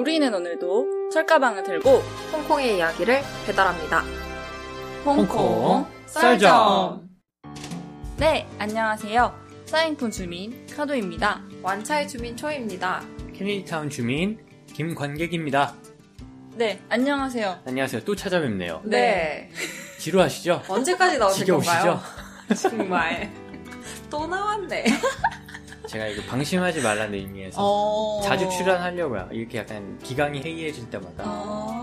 우리는 오늘도 철가방을 들고 홍콩의 이야기를 배달합니다. 홍콩 썰점. 네, 안녕하세요. 사인푼 주민 카도입니다. 완차의 주민 초입니다. 케네디타운 주민 김관객입니다. 네, 안녕하세요. 안녕하세요. 또 찾아뵙네요. 네. 지루하시죠? 언제까지 나오실 지겨우시죠? 건가요? 정말. 또 나왔네. 제가 이거 방심하지 말라는 의미에서 어... 자주 출연하려고요. 이렇게 약간 기강이 해이해질 때마다. 아,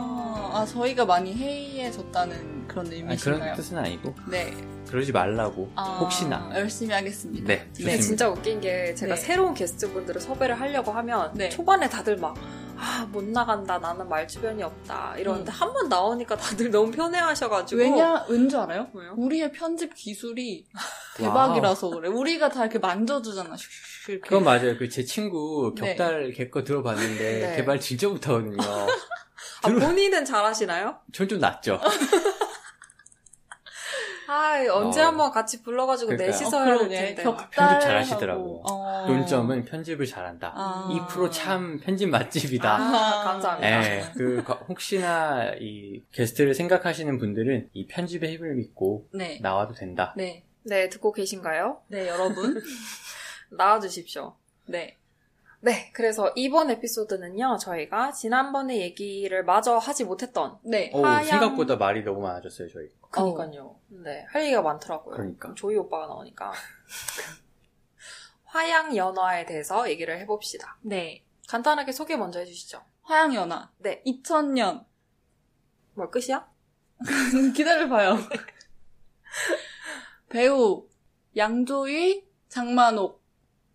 아, 저희가 많이 해이해졌다는 그런 아니, 의미신가요? 그런 뜻은 아니고 네. 그러지 말라고 아, 혹시나. 열심히 하겠습니다. 네, 근데 좋습니다. 진짜 웃긴 게 제가 네. 새로운 게스트분들을 섭외를 하려고 하면 네. 초반에 다들 막 아, 못 나간다. 나는 말주변이 없다. 이러는데 음. 한번 나오니까 다들 너무 편해하셔가지고. 왜냐, 왠 줄 알아요? 왜요? 우리의 편집 기술이 대박이라서 그래. 우리가 다 이렇게 만져주잖아. 이렇게. 그건 맞아요. 그 제 친구 네. 격달 개거 들어봤는데 네. 개발 진짜 못하거든요. 아, 본인은 잘하시나요? 전 좀 낫죠. 아, 언제 어. 한번 같이 불러가지고 그러니까요. 어, 해야 될. 텐데. 편집 잘하시더라고요. 어. 논점은 편집을 잘한다. 아. 이 프로 참 편집 맛집이다. 아, 감사합니다. 네, 그 거- 혹시나 이 게스트를 생각하시는 분들은 이 편집의 힘을 믿고 네. 나와도 된다. 네. 네, 듣고 계신가요? 네, 여러분. 나와주십시오. 네. 네, 그래서 이번 에피소드는요, 저희가 지난번에 얘기를 마저 하지 못했던, 네. 오, 하얀- 생각보다 말이 너무 많아졌어요, 저희. 그니까요. 네, 할 얘기가 많더라고요. 그러니까. 조이 오빠가 나오니까. 화양 연화에 대해서 얘기를 해봅시다. 네. 간단하게 소개 먼저 해주시죠. 화양연화. 네. 2000년. 뭘 끝이야? 기다려봐요. 배우, 양조위, 장만옥.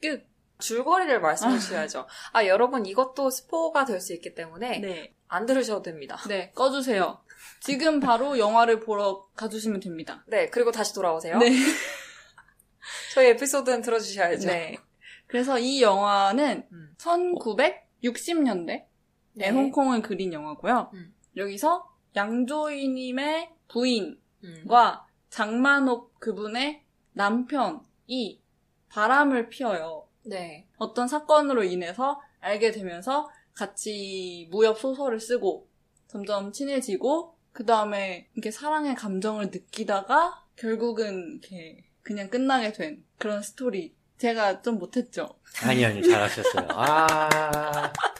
끝. 줄거리를 말씀해 주셔야죠. 아, 여러분, 이것도 스포가 될 수 있기 때문에 네. 안 들으셔도 됩니다. 네, 꺼주세요. 지금 바로 영화를 보러 가주시면 됩니다. 네, 그리고 다시 돌아오세요. 네. 저희 에피소드는 들어주셔야죠. 네. 그래서 이 영화는 음. 1960년대 네, 홍콩을 그린 영화고요. 음. 여기서 양조위님의 부인과 음. 장만옥 그분의 남편이 바람을 피워요. 네. 어떤 사건으로 인해서 알게 되면서 같이 무협 소설을 쓰고 점점 친해지고 그 다음에 이렇게 사랑의 감정을 느끼다가 결국은 이렇게 그냥 끝나게 된 그런 스토리. 제가 좀 못했죠. 아니, 아니, 잘하셨어요. 아,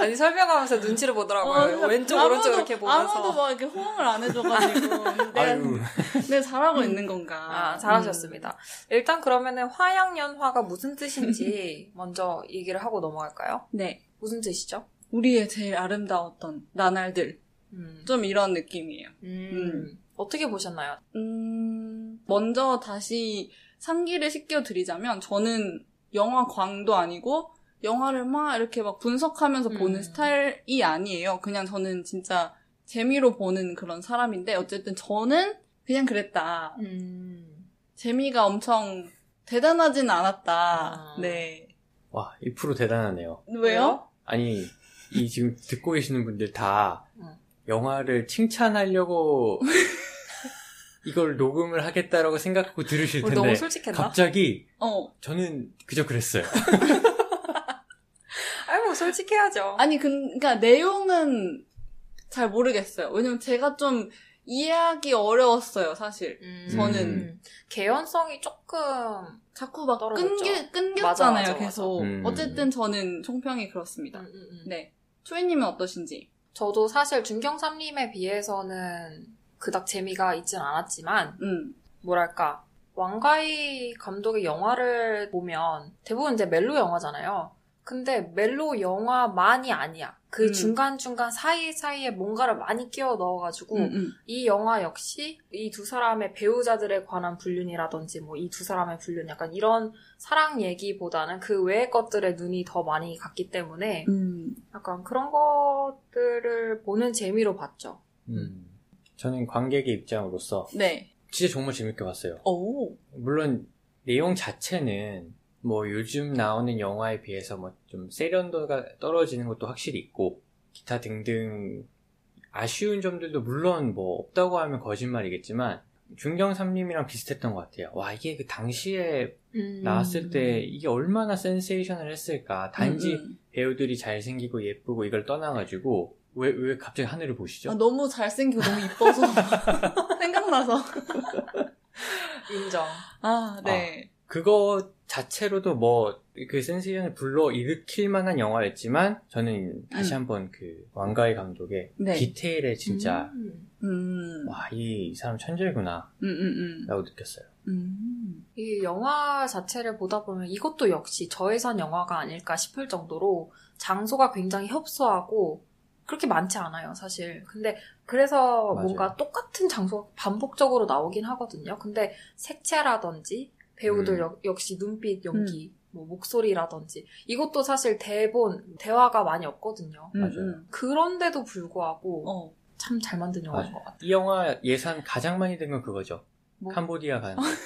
아니, 설명하면서 눈치를 보더라고요. 어, 왼쪽, 아무도- 오른쪽 이렇게 보면서. 아무도 막 이렇게 호응을 안 해줘가지고 내가, 잘하고 있는 건가. 아, 잘하셨습니다. 일단 그러면은 화양연화가 무슨 뜻인지 먼저 얘기를 하고 넘어갈까요? 음. 네. 무슨 뜻이죠? 우리의 제일 아름다웠던 나날들. 음. 좀 이런 느낌이에요. 음. 어떻게 보셨나요? 음, 먼저 다시 상기를 시켜드리자면, 저는 영화 광도 아니고, 영화를 막 이렇게 막 분석하면서 음. 보는 스타일이 아니에요. 그냥 저는 진짜 재미로 보는 그런 사람인데, 어쨌든 저는 그냥 그랬다. 음. 재미가 엄청 대단하진 않았다. 아. 네. 와, 이 프로 대단하네요. 왜요? 아니, 이 지금 듣고 계시는 분들 다 응. 영화를 칭찬하려고 이걸 녹음을 하겠다라고 생각하고 들으실 텐데 너무 솔직했나? 갑자기 어. 저는 그저 그랬어요. 아니, 뭐, 솔직해야죠. 아니, 그, 그니까 내용은 잘 모르겠어요. 왜냐면 제가 좀 이해하기 어려웠어요, 사실. 음. 저는. 개연성이 조금, 자꾸 막 떨어졌죠. 끊기, 끊겼잖아요, 맞아, 맞아, 맞아. 계속. 음. 어쨌든 저는 총평이 그렇습니다. 음, 음, 음. 네. 초이님은 어떠신지? 저도 사실 준경삼림에 비해서는 그닥 재미가 있진 않았지만, 음. 뭐랄까, 왕가희 감독의 영화를 보면 대부분 이제 멜로 영화잖아요. 근데 멜로 영화만이 아니야. 그 음. 중간중간 사이사이에 뭔가를 많이 끼워 넣어가지고, 음, 음. 이 영화 역시 이 두 사람의 배우자들에 관한 불륜이라든지 뭐 이 두 사람의 불륜 약간 이런 사랑 얘기보다는 그 외의 것들에 눈이 더 많이 갔기 때문에 음. 약간 그런 것들을 보는 재미로 봤죠. 음. 저는 관객의 입장으로서 네. 진짜 정말 재밌게 봤어요. 오. 물론 내용 자체는 뭐 요즘 나오는 영화에 비해서 뭐 좀 세련도가 떨어지는 것도 확실히 있고 기타 등등 아쉬운 점들도 물론 뭐 없다고 하면 거짓말이겠지만 중경삼림이랑 비슷했던 것 같아요. 와 이게 그 당시에 음. 나왔을 때 이게 얼마나 센세이션을 했을까. 단지 음, 음. 배우들이 잘생기고 예쁘고 이걸 떠나가지고 왜 왜 갑자기 하늘을 보시죠? 아, 너무 잘생기고 너무 이뻐서 생각나서. 인정. 아, 네. 그거 자체로도 뭐 그 센세이션을 불러 일으킬 만한 영화였지만 저는 다시 음. 한번 그 왕가의 감독의 네. 디테일에 진짜 음. 음. 와이 사람 천재구나 음, 음, 라고 느꼈어요. 이 영화 자체를 보다 보면 이것도 역시 저예산 영화가 아닐까 싶을 정도로 장소가 굉장히 협소하고 그렇게 많지 않아요, 사실. 근데 그래서 맞아요. 뭔가 똑같은 장소가 반복적으로 나오긴 하거든요. 근데 색채라든지 배우들 음. 역- 역시 눈빛 연기, 뭐 목소리라든지 이것도 사실 대본, 대화가 많이 없거든요. 음, 맞아요. 음. 그런데도 불구하고 어. 참 잘 만든 영화인 맞아요. 것 같아요. 이 영화 예산 가장 많이 든 건 그거죠. 뭐? 캄보디아 가는 거.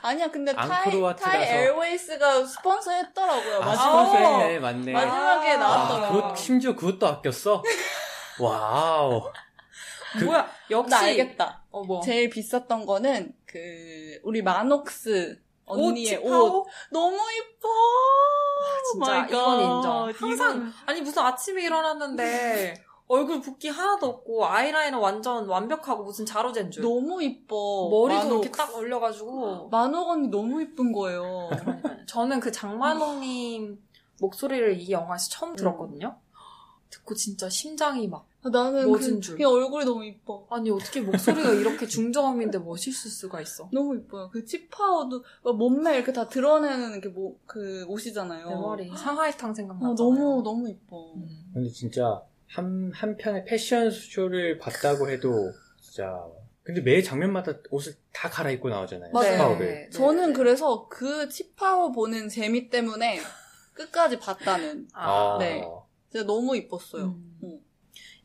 아니야, 근데 타이, Thai Airways가 스폰서 했더라고요. 아, 마지막에. 스폰서했네, 맞네. 마지막에 아, 아, 나왔더라고 요. 그것, 심지어 그것도 아꼈어? wow. 그- 뭐야, 역시. 나 알겠다. 어, 뭐. 제일 비쌌던 거는 그 우리 만옥쓰 언니의 옷, 옷, 옷. 너무 이뻐. 진짜 my god. 이건 인정. 항상 이건- 아니 무슨 아침에 일어났는데 얼굴 붓기 하나도 없고 아이라이너 완전 완벽하고 무슨 자로 잰 줄. 너무 이뻐. 머리도 만옥쓰. 이렇게 딱 올려가지고. 만옥 언니 너무 이쁜 거예요. 저는 그 장만홍님 목소리를 이 영화에서 처음 들었거든요. 듣고 진짜 심장이 막 나는 멋진 그, 줄. 그냥 얼굴이 너무 이뻐. 아니 어떻게 목소리가 이렇게 중저음인데 멋있을 수가 있어. 너무 이뻐요. 그 치파오도 막 몸매 이렇게 다 드러내는 게 뭐, 그 옷이잖아요. 내 머리 상하이탕 생각나. 어, 너무 너무 이뻐. 음. 근데 진짜 한, 한 편의 패션 쇼를 봤다고 해도 진짜. 근데 매 장면마다 옷을 다 갈아입고 나오잖아요. 맞아요. 네, 저는 네. 그래서 그 치파오 보는 재미 때문에 끝까지 봤다는. 아, 네. 진짜 너무 이뻤어요. 음. 어.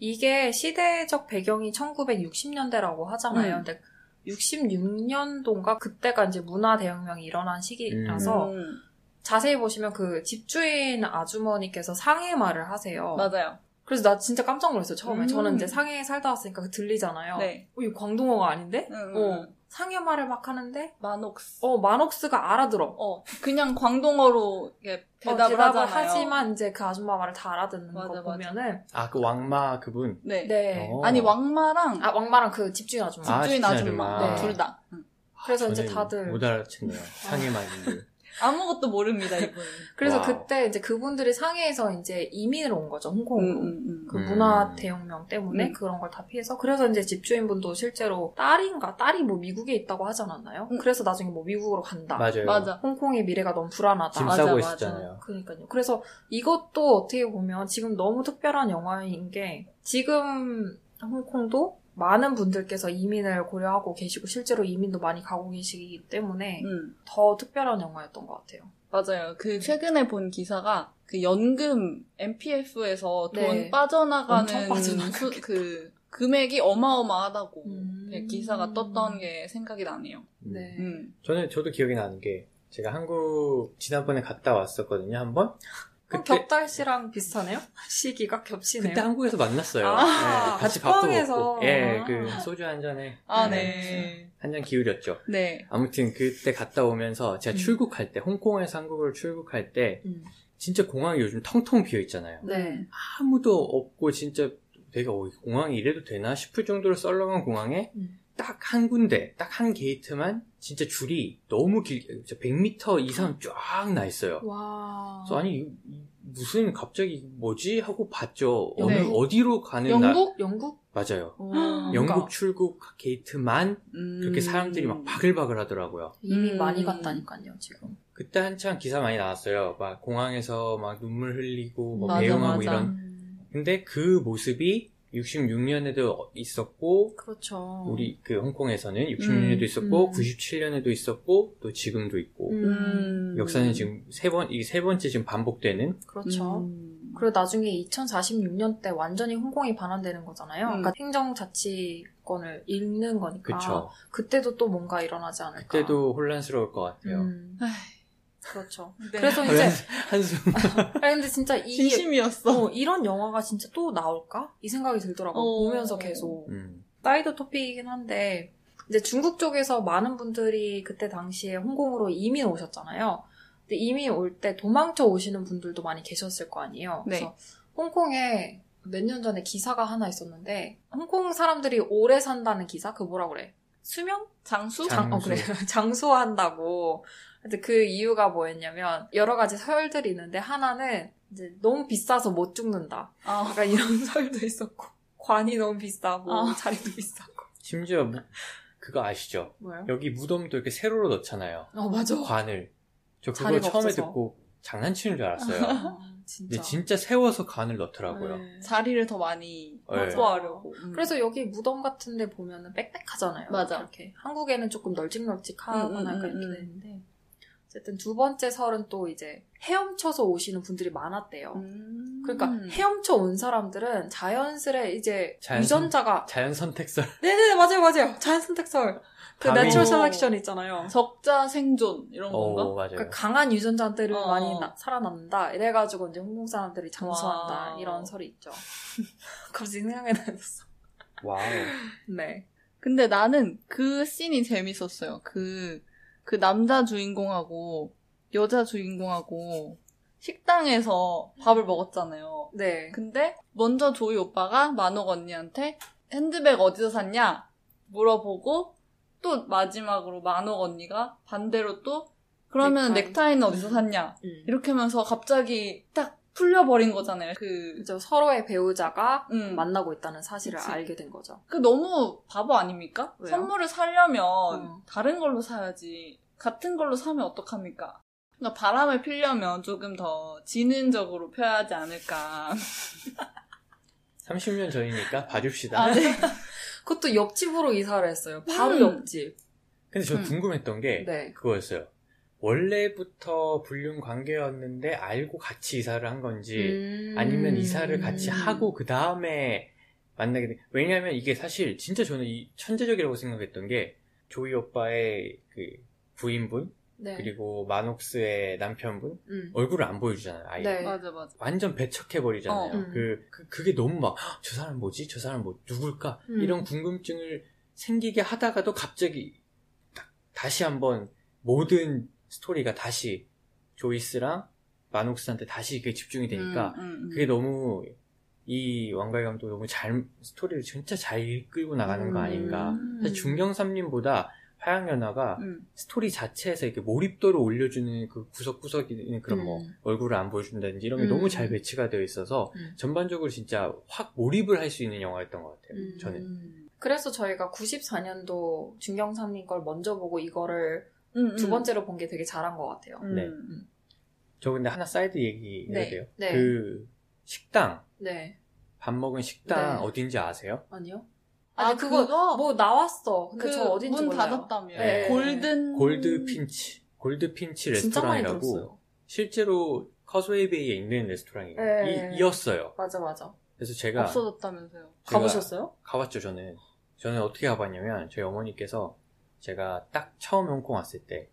이게 시대적 배경이 1960년대라고 하잖아요. 음. 근데 66년도인가 그때가 이제 문화 대혁명이 일어난 시기라서 음, 자세히 보시면 그 집주인 아주머니께서 상해 말을 하세요. 맞아요. 그래서 나 진짜 깜짝 놀랐어요. 처음에 음. 저는 이제 상해에 살다 왔으니까 그 들리잖아요. 네. 어, 이거 광동어가 아닌데? 응, 응, 어, 응. 상해 말을 막 하는데 마녹스. 어 마녹스가 알아들어. 어, 그냥 광동어로 이렇게 대답을, 어, 대답을 하잖아요. 하지만 이제 그 아줌마 말을 다 알아듣는 맞아, 거 맞아. 보면은 아, 그 왕마 그분. 네. 네. 어. 아니 왕마랑 아 왕마랑 그 집주인 아줌마. 아, 집주인 집주인 아줌마, 아줌마. 네. 둘 다. 응. 그래서 이제 다들 못 알아챘네요. 상해 말인 줄. 아무것도 모릅니다 이분. 그래서 wow. 그때 이제 그분들이 상해에서 이제 이민을 온 거죠, 홍콩으로. 음, 그 음. 문화 대혁명 때문에 음. 그런 걸 다 피해서 그래서 이제 집주인분도 실제로 딸인가 딸이 뭐 미국에 있다고 하지 않았나요? 음. 그래서 나중에 뭐 미국으로 간다. 맞아요. 맞아. 홍콩의 미래가 너무 불안하다. 짐 맞아, 싸고 맞아. 있었잖아요. 그러니까요. 그래서 이것도 어떻게 보면 지금 너무 특별한 영화인 게 지금 홍콩도 많은 분들께서 이민을 고려하고 계시고 실제로 이민도 많이 가고 계시기 때문에 음, 더 특별한 영화였던 것 같아요. 맞아요. 그 최근에 본 기사가 그 연금 MPF에서 돈 네. 빠져나가는. 수, 그 금액이 어마어마하다고 음. 그 기사가 떴던 게 생각이 나네요. 음. 네. 음. 저는 저도 기억이 나는 게 제가 한국 지난번에 갔다 왔었거든요 한 번. 그때 격달 씨랑 비슷하네요? 시기가 겹치네요. 그때 한국에서 만났어요. 아, 네, 같이 밥도. 먹고. 예, 아. 그 소주 한 잔에 아, 네. 네. 한 잔 기울였죠. 네. 아무튼 그때 갔다 오면서 제가 음. 출국할 때 홍콩에서 한국으로 출국할 때 음. 진짜 공항이 요즘 텅텅 비어 있잖아요. 네. 아무도 없고 진짜 내가 어, 공항이 이래도 되나 싶을 정도로 썰렁한 공항에 음. 딱 한 군데, 딱 한 게이트만 진짜 줄이 너무 길, 진짜 100m 이상 쫙 나 있어요. 와. 그래서 아니 무슨 갑자기 뭐지 하고 봤죠. 어느 네. 어디로 가는 날 영국? 영국? 맞아요. 오, 영국 그러니까 출국 게이트만 음. 그렇게 사람들이 막 바글바글 하더라고요. 이미 음. 많이 갔다니까요, 지금. 그때 한창 기사 많이 나왔어요. 막 공항에서 막 눈물 흘리고 막 맞아, 배웅하고 맞아. 이런. 음, 근데 그 모습이 66년에도 있었고 그렇죠. 우리 그 홍콩에서는 66년에도 음, 있었고 음. 97년에도 있었고 또 지금도 있고 음. 역사는 지금 세 번 이게 세 번째 지금 반복되는 그렇죠. 음. 그리고 나중에 2046년 때 완전히 홍콩이 반환되는 거잖아요. 음. 그러니까 행정자치권을 잃는 거니까. 그쵸. 그때도 또 뭔가 일어나지 않을까. 그때도 혼란스러울 것 같아요. 음, 아이, 그렇죠. 네. 그래서 이제 한숨. 아니 근데 진짜 이 진심이었어. 어, 이런 영화가 진짜 또 나올까? 이 생각이 들더라고. 어. 보면서 계속. 음. side topic이긴 한데 이제 중국 쪽에서 많은 분들이 그때 당시에 홍콩으로 이민 오셨잖아요. 근데 이민 올 때 도망쳐 오시는 분들도 많이 계셨을 거 아니에요. 네. 그래서 홍콩에 몇 년 전에 기사가 하나 있었는데 홍콩 사람들이 오래 산다는 기사 그 뭐라 그래? 수명? 장수? 장- 장, 어, 그래. 장수한다고. 근데 그 이유가 뭐였냐면, 여러 가지 설들이 있는데, 하나는 이제 너무 비싸서 못 죽는다. 아, 약간 이런 설도 있었고, 관이 너무 비싸고, 아. 자리도 비싸고. 심지어 무- 그거 아시죠? 뭐요? 여기 무덤도 이렇게 세로로 넣잖아요. 어, 맞아. 관을. 저 그거 처음에 없어서. 듣고 장난치는 줄 알았어요. 아, 진짜. 근데 진짜 세워서 관을 넣더라고요. 네. 자리를 더 많이 네. 확보하려고. 음. 그래서 여기 무덤 같은 데 보면은 빽빽하잖아요. 맞아. 이렇게. 한국에는 조금 널찍널찍하거나 음, 음, 음, 이렇게 음. 되는데. 어쨌든 두 번째 설은 또 이제 헤엄쳐서 오시는 분들이 많았대요. 음. 그러니까 헤엄쳐 온 사람들은 자연스레 이제 자연 유전자가 자연 선택설. 네네 맞아요 맞아요 자연 선택설 그. natural selection 있잖아요. 적자 생존 이런 건가? 어, 맞아요. 그 강한 유전자들을 어. 많이 나- 살아남는다 이래가지고 이제 홍콩 사람들이 장수한다 wow. 이런 설이 있죠. 갑자기 생각이 나서. wow. 네. 근데 나는 그 씬이 재밌었어요. 그, 그 남자 주인공하고 여자 주인공하고 식당에서 밥을 먹었잖아요. 네. 근데 먼저 조위 오빠가 만옥 언니한테 핸드백 어디서 샀냐 물어보고 또 마지막으로 만옥 언니가 반대로 또 그러면 넥타이. 넥타이는 어디서 샀냐 음. 이렇게 하면서 갑자기 딱 풀려버린 거잖아요. 그, 그죠 서로의 배우자가 음. 만나고 있다는 사실을 그치. 알게 된 거죠. 그 너무 바보 아닙니까? 왜요? 선물을 사려면 어. 다른 걸로 사야지. 같은 걸로 사면 어떡합니까? 그러니까 바람을 피려면 조금 더 지능적으로 펴야 하지 않을까. 30년 전이니까 봐줍시다. 아, 네. 그것도 옆집으로 이사를 했어요. 바로 음. 옆집. 근데 저 음. 궁금했던 게 네. 그거였어요. 원래부터 불륜 관계였는데 알고 같이 이사를 한 건지 음. 아니면 이사를 같이 하고 그 다음에 만나게 된. 왜냐하면 이게 사실 진짜 저는 이 천재적이라고 생각했던 게 조이 오빠의 그 부인분 네. 그리고 마녹스의 남편분 음. 얼굴을 안 보여주잖아요. 아예. 네. 맞아, 맞아. 완전 배척해 버리잖아요. 어. 음. 그, 그, 그게 너무 막, "헉, 저 사람 뭐지? 저 사람 뭐, 누굴까? 음. 이런 궁금증을 생기게 하다가도 갑자기 다, 다시 한번 모든 스토리가 다시 조위쓰랑 만옥쓰한테 다시 그게 집중이 되니까 음, 음, 음. 그게 너무 이 왕가위 감독 너무 잘, 스토리를 진짜 잘 이끌고 나가는 거 아닌가. 음. 사실 중경삼림보다 화양연화가 음. 스토리 자체에서 이렇게 몰입도를 올려주는 그 구석구석에 있는 그런 뭐 음. 얼굴을 안 보여준다든지 이런 게 음. 너무 잘 배치가 되어 있어서 음. 전반적으로 진짜 확 몰입을 할 수 있는 영화였던 것 같아요. 음. 저는. 그래서 저희가 94년도 중경삼림 걸 먼저 보고 이거를 음, 두 음. 번째로 본 게 되게 잘한 것 같아요. 음. 네. 저 근데 하나 사이드 얘기 해야 네. 돼요. 네. 그 식당 네. 밥 먹은 식당 네. 어딘지 아세요? 아니요? 아, 아니, 그거, 그거? 뭐 나왔어. 근데 그 저 어딘지 문 몰라요. 닫았다며. 네. Golden. Gold Finch. Gold Finch 레스토랑이라고. 실제로 Causeway Bay에 있는 레스토랑이에요. 네. 이었어요. 맞아, 맞아. 그래서 제가 없어졌다면서요. 제가 가보셨어요? 가봤죠, 저는. 저는 어떻게 가봤냐면, 저희 어머니께서 제가 딱 처음 홍콩 왔을 때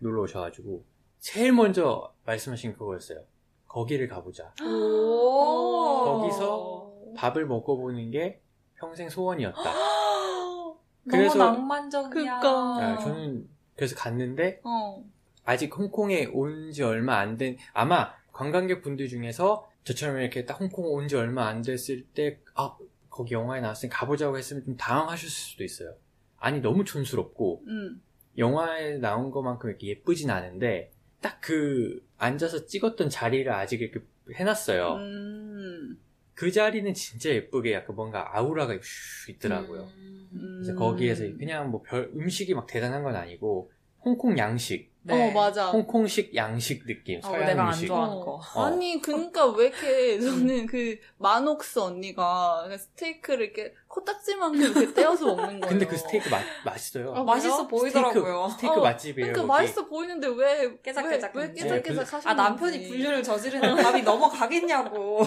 놀러 오셔가지고, 제일 먼저 말씀하신 그거였어요. 거기를 가보자. 오. 거기서 밥을 먹어보는 게 평생 소원이었다. 너무 그래서- 낭만적이야. 그니까. 아, 저는 그래서 갔는데, 어. 아직 홍콩에 온 지 얼마 안 된, 아마 관광객 분들 중에서 저처럼 이렇게 딱 홍콩 온 지 얼마 안 됐을 때, 아, 거기 영화에 나왔으니 가보자고 했으면 좀 당황하셨을 수도 있어요. 아니, 너무 촌스럽고, 음. 영화에 나온 것만큼 이렇게 예쁘진 않은데, 딱 그, 앉아서 찍었던 자리를 아직 이렇게 해놨어요. 음. 그 자리는 진짜 예쁘게 약간 뭔가 아우라가 슈 있더라고요. 음. 그래서 음. 거기에서 그냥 뭐 별, 음식이 막 대단한 건 아니고, 홍콩 양식, 네. 어, 맞아. 홍콩식 양식 느낌, 어, 서양 내가 안. 좋아하는 어. 거. 어. 아니, 그니까 왜 이렇게, 저는 그, 만옥쓰 언니가 스테이크를 이렇게 코딱지만큼 이렇게 떼어서 먹는 거예요. 근데 그 스테이크 맛, 맛있어요. 아, 맛있어? 보이더라고요. 스테이크, 스테이크 어, 맛집이에요. 그러니까 거기. 맛있어 보이는데 왜, 깨작깨작 왜, 왜. 깨작깨작 하시는지. 아, 남편이 불륜을 저지르는 밥이 넘어가겠냐고.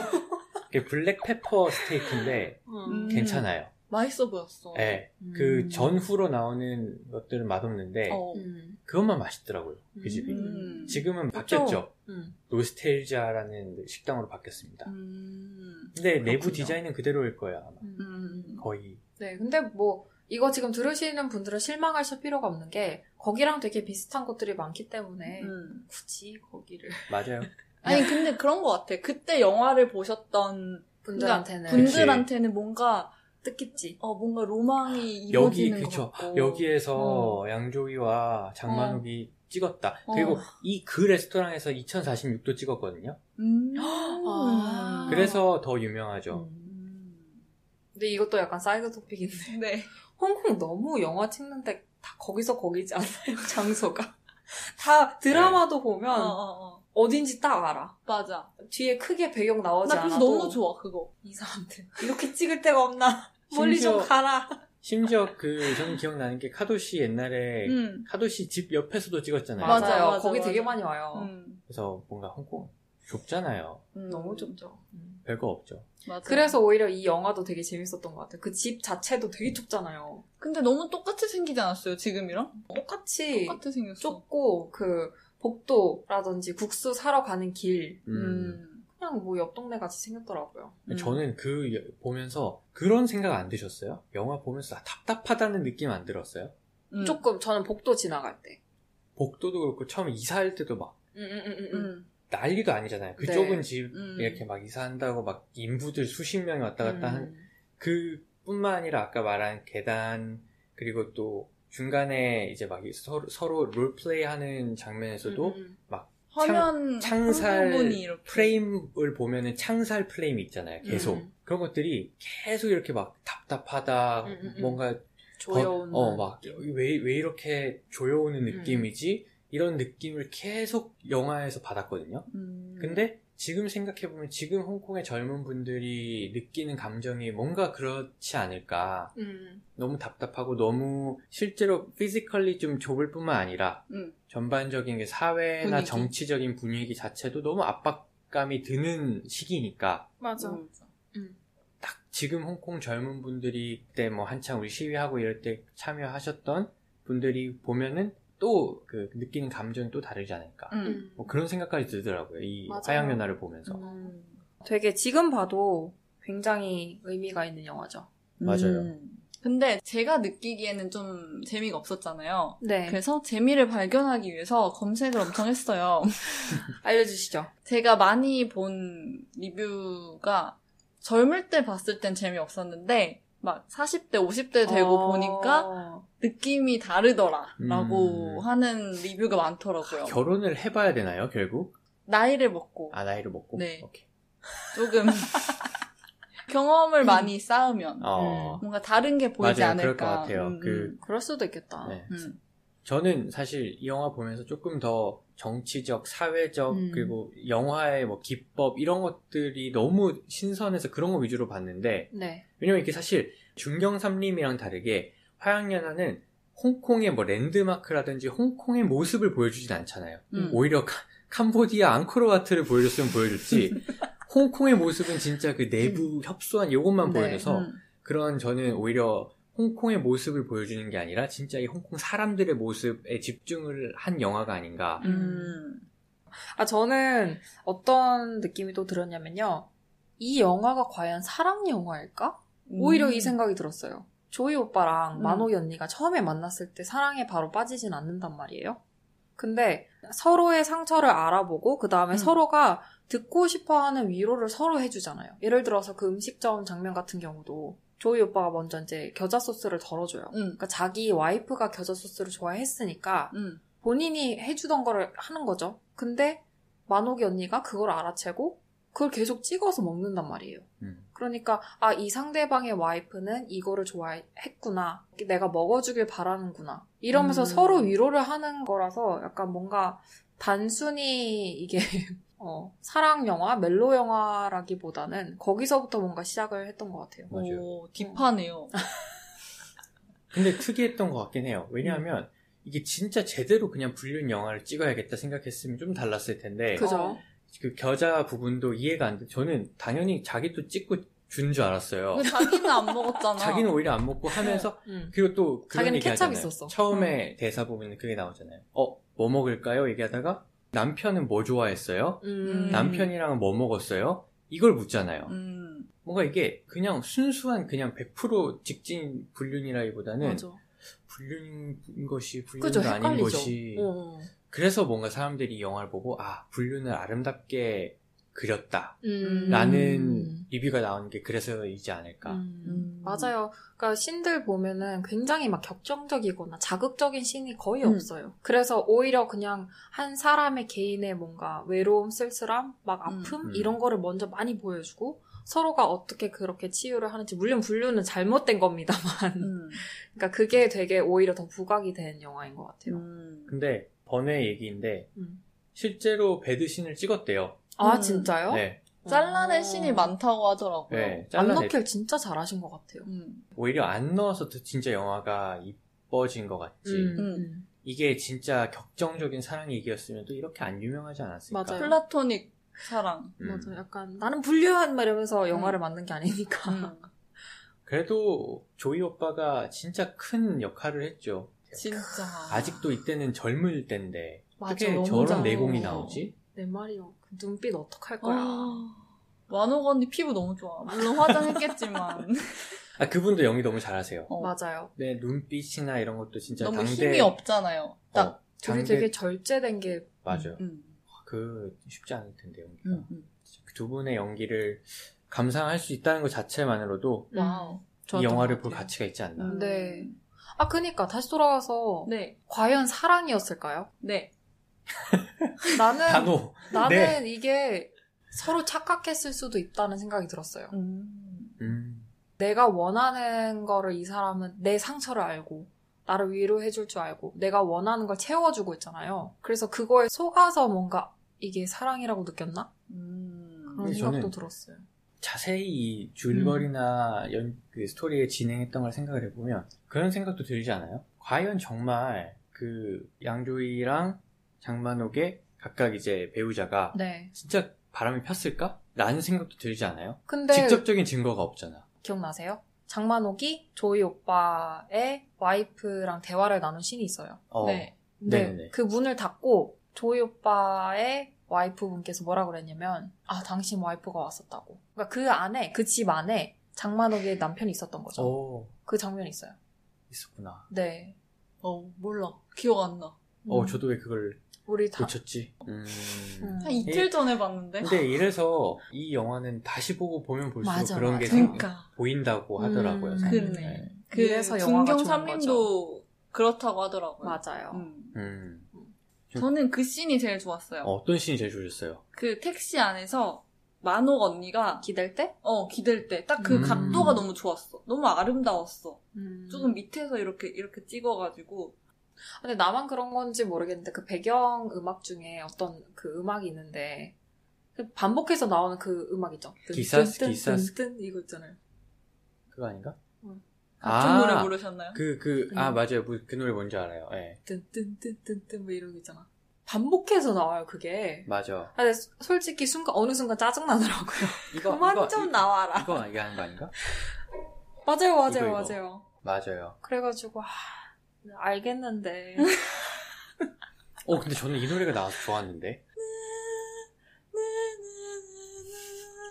그게 black pepper 스테이크인데 음. 괜찮아요. 맛있어 보였어. 네. 음. 그 전후로 나오는 것들은 맛없는데 어. 음. 그것만 맛있더라고요. 그 집이. 음. 지금은? 바뀌었죠. 음. 노스텔지아라는 식당으로 바뀌었습니다. 음. 근데 내부 그렇군요. 디자인은 그대로일 거예요. 아마. 음. 거의. 네, 근데 뭐 이거 지금 들으시는 분들은 실망하실 필요가 없는 게 거기랑 되게 비슷한 것들이 많기 때문에 음. 굳이 거기를 맞아요. 아니 근데 그런 것 같아. 그때 영화를 보셨던 분들한테는. 분들한테는 뭔가 뜻깊지. 어 뭔가 로망이 여기 이루어지는 그쵸. 것 같고 여기에서 양조위와 장만옥이 찍었다. 어. 그리고 이그 레스토랑에서 2046도 찍었거든요. 음. 아. 그래서 더 유명하죠. 음. 근데 이것도 약간 side topic인데 네. 홍콩 너무 영화 찍는데 다 거기서 거기지 않아요? 장소가. 다 드라마도 어, 보면 어, 어. 어 딘지 딱 알아. 맞아. 뒤에 크게 배경 나오지 나 그래서 않아도 너무 좋아 그거. 이 사람들 이렇게 찍을 데가 없나? 멀리 좀 심지어- 가라. 심지어 그 저는 기억나는 게 카도시 옛날에 음. 카도시 집 옆에서도 찍었잖아요. 맞아, 맞아요. 맞아, 거기 맞아. 되게 많이 와요. 음. 그래서 뭔가 홍콩 좁잖아요. 음. 너무 좁죠. 음. 별거 없죠. 맞아. 그래서 오히려 이 영화도 되게 재밌었던 것 같아요. 그 집 자체도 되게 좁잖아요. 근데 너무 똑같이 생기지 않았어요 지금이랑? 똑같이 똑같이 생겼어. 좁고 그 복도라든지 국수 사러 가는 길 음. 음. 그냥 뭐 옆 동네 같이 생겼더라고요. 음. 저는 그 여- 보면서 그런 생각 안 드셨어요? 영화 보면서 아, 답답하다는 느낌 안 들었어요? 음. 조금 저는 복도 지나갈 때. 복도도 그렇고 처음에 이사할 때도 막 응응응응. 음. 난리도 아니잖아요. 그 네. 좁은 집 음. 이렇게 막 이사한다고 막 인부들 수십 명이 왔다 갔다 음. 한 그뿐만 아니라 아까 말한 계단 그리고 또 중간에 이제 막 서로, 서로 롤플레이 하는 장면에서도 음, 음, 음. 화면 창살 부분이 이렇게 프레임을 보면은 창살 프레임이 있잖아요. 계속 음. 그런 것들이 계속 이렇게 막 답답하다, 음, 음, 음. 뭔가 조여오는. 어 막 왜 왜 이렇게 조여오는 음. 느낌이지 이런 느낌을 계속 영화에서 받았거든요. 음. 근데 지금 생각해보면 지금 홍콩의 젊은 분들이 느끼는 감정이 뭔가 그렇지 않을까. 음. 너무 답답하고 너무 실제로 physically 좀 좁을 뿐만 아니라 음. 전반적인 게 사회나 분위기. 정치적인 분위기 자체도 너무 압박감이 드는 시기니까 맞아. 음. 딱 지금 홍콩 젊은 분들이 그때 뭐 한창 우리 시위하고 이럴 때 참여하셨던 분들이 보면은 또 그 느끼는 감정이 또 다르지 않을까. 음. 음. 뭐 그런 생각까지 들더라고요. 이 맞아요. 화양연화를 보면서. 음. 되게 지금 봐도 굉장히 의미가 있는 영화죠. 맞아요. 음. 근데 제가 느끼기에는 좀 재미가 없었잖아요. 네. 그래서 재미를 발견하기 위해서 검색을 엄청 했어요. 알려주시죠. 제가 많이 본 리뷰가 젊을 때 봤을 땐 재미없었는데 막 40대, 50대 되고 어. 보니까 느낌이 다르더라라고 음. 하는 리뷰가 많더라고요. 결혼을 해봐야 되나요, 결국? 나이를 먹고 아, 나이를 먹고? 네. 오케이. 조금 경험을 많이 쌓으면 어, 뭔가 다른 게 보이지 맞아요. 않을까. 그럴 것 같아요. 음, 그, 그럴 수도 있겠다. 네. 음. 저는 사실 이 영화 보면서 조금 더 정치적, 사회적, 음. 그리고 영화의 뭐 기법, 이런 것들이 너무 신선해서 그런 거 위주로 봤는데, 네. 왜냐면 이게 사실 중경삼림이랑 다르게 화양연화는 홍콩의 뭐 랜드마크라든지 홍콩의 모습을 보여주진 않잖아요. 음. 오히려 카- 캄보디아 앙코르와트를 보여줬으면 보여줬지, 홍콩의 모습은 진짜 그 내부 협소한 이것만 네, 보여줘서 음. 그런 저는 오히려 홍콩의 모습을 보여주는 게 아니라 진짜 이 홍콩 사람들의 모습에 집중을 한 영화가 아닌가. 음. 아, 저는 어떤 느낌이 또 들었냐면요. 이 영화가 과연 사랑 영화일까? 오히려 음. 이 생각이 들었어요. 조이 오빠랑 음. 만호이 언니가 처음에 만났을 때 사랑에 바로 빠지진 않는단 말이에요. 근데 서로의 상처를 알아보고 그 다음에 음. 서로가 듣고 싶어하는 위로를 서로 해주잖아요. 예를 들어서 그 음식점 장면 같은 경우도 조이 오빠가 먼저 이제 겨자 소스를 덜어줘요. 음. 그러니까 자기 와이프가 겨자 소스를 좋아했으니까 음. 본인이 해주던 거를 하는 거죠. 근데 만옥이 언니가 그걸 알아채고 그걸 계속 찍어서 먹는단 말이에요. 음. 그러니까 아 이 상대방의 와이프는 이거를 좋아했구나. 내가 먹어주길 바라는구나. 이러면서 음. 서로 위로를 하는 거라서 약간 뭔가 단순히 이게 어, 사랑 영화, 멜로 영화라기보다는 거기서부터 뭔가 시작을 했던 것 같아요. 맞아요. 오, 딥하네요. 근데 특이했던 것 같긴 해요. 왜냐하면 이게 진짜 제대로 그냥 불륜 영화를 찍어야겠다 생각했으면 좀 달랐을 텐데 그죠? 어. 그 겨자 부분도 이해가 안 돼. 저는 당연히 자기도 찍고 준 줄 알았어요. 근데 자기는 안 먹었잖아. 자기는 오히려 안 먹고 하면서 음. 그리고 또 그런 자기는 얘기 케찹 하잖아요. 있었어. 처음에 대사 부분에 그게 나오잖아요. 어, 뭐 먹을까요? 얘기하다가 남편은 뭐 좋아했어요? 음. 남편이랑은 뭐 먹었어요? 이걸 묻잖아요. 음, 뭔가 이게 그냥 순수한 그냥 100% 직진 불륜이라기보다는 맞아. 불륜인 것이 불륜이 그죠, 아닌 헷갈리죠. 것이 어. 그래서 뭔가 사람들이 이 영화를 보고 아 불륜을 아름답게 그렸다 음. 라는 리뷰가 나오는 게 그래서이지 않을까 음, 음. 맞아요. 그러니까 신들 보면은 굉장히 막 격정적이거나 자극적인 신이 거의 음. 없어요. 그래서 오히려 그냥 한 사람의 개인의 뭔가 외로움, 쓸쓸함, 막 아픔 음. 이런 거를 먼저 많이 보여주고 서로가 어떻게 그렇게 치유를 하는지 물론 불륜은 잘못된 겁니다만 음, 그러니까 그게 되게 오히려 더 부각이 된 영화인 것 같아요. 음. 근데 번외 얘기인데 음. 실제로 배드신을 찍었대요 아 음. 진짜요? 네, 잘라낸 어. 씬이 많다고 하더라고요. 네안 잘라내 넣길 진짜 잘하신 것 같아요. 음, 오히려 안 넣어서 더 진짜 영화가 이뻐진 것 같지 음, 음. 음. 이게 진짜 격정적인 사랑 얘기였으면 또 이렇게 안 유명하지 않았을까 맞아요. 플라토닉 사랑. 음. 맞아. 약간 나는 막 이러면서 영화를 만든 게 아니니까. 음, 그래도 조이 오빠가 진짜 큰 역할을 했죠 진짜. 아직도 이때는 젊을 때인데 맞아, 어떻게 저런 잘해. 내공이 나오지? 내 말이요. 그 눈빛 어떡할 거야. 아, 만옥 언니 피부 너무 좋아. 물론 화장했겠지만 아 그분도 연기 너무 잘하세요. 어, 맞아요. 네 눈빛이나 이런 것도 진짜 너무 당대 힘이 없잖아요. 딱. 어, 둘이 당대 되게 절제된 게 맞아요. 음, 그 쉽지 않을 텐데 연기가 음, 음. 그두 분의 연기를 감상할 수 있다는 것 자체만으로도 wow. 이 영화를 것 볼. 가치가 있지 않나. 음. 네. 아, 그니까 다시 돌아와서 네, 과연 사랑이었을까요? 네. 나는 단호. 나는 네. 이게 서로 착각했을 수도 있다는 생각이 들었어요. 음, 음. 내가 원하는 거를 이 사람은 내 상처를 알고 나를 위로해줄 줄 알고 내가 원하는 걸 채워주고 있잖아요. 그래서 그거에 속아서 뭔가 이게 사랑이라고 느꼈나? 음. 그런 근데 생각도 저는 들었어요. 자세히 이 줄거리나 연, 그 스토리에 진행했던 걸 생각을 해보면 그런 생각도 들지 않아요? 과연 정말 그 양조이랑 장만옥의 각각 이제 배우자가 네. 진짜 바람이 폈을까? 라는 생각도 들지 않아요? 근데 직접적인 증거가 없잖아. 기억나세요? 장만옥이 조이 오빠의 와이프랑 대화를 나눈 씬이 있어요. 어, 네. 근데 네네네. 그 문을 닫고 조이 오빠의 와이프 분께서 뭐라 그랬냐면 아 당신 와이프가 왔었다고. 그러니까 그 안에 그 집 안에 장만옥의 남편이 있었던 거죠. 어, 그 장면이 있어요. 있었구나. 네. 어, 몰라. 기억 안 나. 어, 음, 저도 왜 그걸 우리 다 놓쳤지? 음. 음. 한 이틀 전에 봤는데. 근데 이래서 이 영화는 다시 보고 보면 볼수록 맞아, 그런 게 맞아. 생- 그러니까. 보이다고 하더라고요. 음, 사실. 그러네. 그 그래서 영화가 중경 좋은 삼림도 그렇다고 하더라고요. 맞아요. 음. 음. 저는 그 씬이 제일 좋았어요. 어 떤 씬이 제일 좋으셨어요? 그 택시 안에서 만옥 언니가 기댈 때? 어 기댈 때 딱 그 음. 각도가 너무 좋았어. 너무 아름다웠어. 음. 조금 밑에서 이렇게 이렇게 찍어가지고 근데 나만 그런 건지 모르겠는데 그 배경 음악 중에 어떤 그 음악이 있는데 그 반복해서 나오는 그 음악 있죠. 뜬, 기사스, 기사스. 뜬, 뜬 이거 있잖아요. 그거 아닌가? 응. 같은 노래 부르셨나요? 그, 그, 아, 음. 맞아요. 그, 그 노래 뭔지 알아요. 예. 뜬뜬뜬뜬뜬 뭐 이런 거 있잖아. 반복해서 나와요 그게. 맞아. 근데 소- 솔직히 순간 어느 순간 짜증 나더라고요. 이거, 그만 이거, 좀 이- 나와라. 이거 얘기하는 거 아닌가? 맞아요, 맞아요, 이거. 맞아요. 맞아요. 그래가지고 아, 알겠는데. 어, 근데 저는 이 노래가 나와서 좋았는데.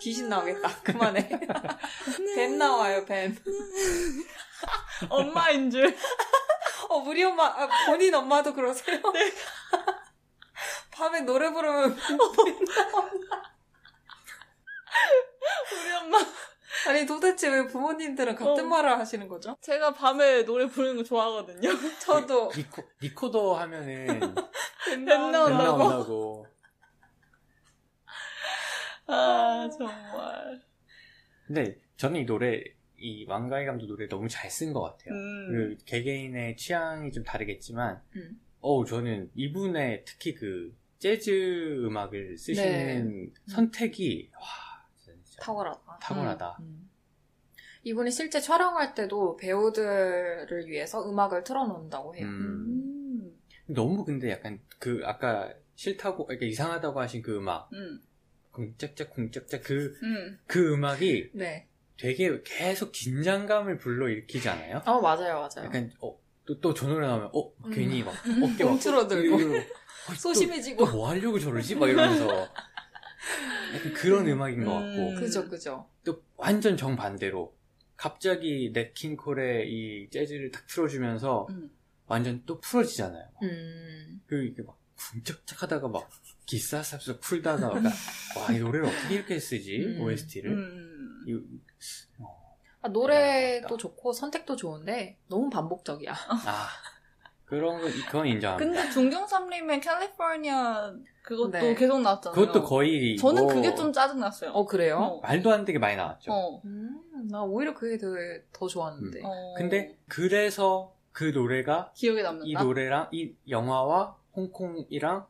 귀신 나오겠다. 그만해. 뱀 나와요, 뱀. 엄마인 줄. 어, 우리 엄마, 아, 본인 엄마도 그러세요? 네. 밤에 노래 부르면, 우리 엄마. 아니 도대체 왜 부모님들은 같은 어. 말을 하시는 거죠? 제가 밤에 노래 부르는 거 좋아하거든요. 저도. 리코, 리코더 하면은 뱀뱀 나온다고. 아 정말. 근데 저는 이 노래, 이 왕가의 감독 노래 너무 잘 쓴 것 같아요. 음. 그 개개인의 취향이 좀 다르겠지만, 음. 어우, 저는 이분의 특히 그 재즈 음악을 쓰시는 선택이, 와, 진짜 탁월하다. 탁월하다. 음. 이분이 실제 촬영할 때도 배우들을 위해서 음악을 틀어놓는다고 해요. 음. 음. 너무 근데 약간 그, 아까 싫다고, 그러니까 이상하다고 하신 그 음악, 음. 쿵짝짝 쿵짝짝 그, 음. 그 음악이 네. 되게 계속 긴장감을 불러일으키지 않아요? 어, 맞아요, 맞아요. 약간, 어, 또, 또 저 노래 나오면, 어, 음. 괜히 막, 어깨 막. 이러고, 어, 또- 소심해지고. 또뭐 하려고 저러지? 막 이러면서. 약간 그런 음 악인 것 음. 같고 그죠, 그죠. 또 완전 정반대로 갑자기 넷킹콜의 이 재즈를 딱 틀어주면서 음. 완전 또 풀어지잖아요. 음. 그 이게 막 쿵짝짝 하다가 막 기싸삽서 풀다가 와 이 노래를 어떻게 이렇게 쓰지 음. OST를 음. 아, 노래도 맞다. 좋고 선택도 좋은데 너무 반복적이야. 아 그런 거 그건 인정합니다. 근데 중경삼림의 캘리포니아 그것도 네. 계속 나왔잖아요. 그것도 거의 저는 뭐 그게 좀 짜증 났어요. 어, 그래요? 어. 말도 안 되게 많이 나왔죠. 어. 음, 나 오히려 그게 되게 더 좋았는데. 어. 근데 그래서 그 노래가 기억에 남는다. 이 노래랑 이 영화와 홍콩이랑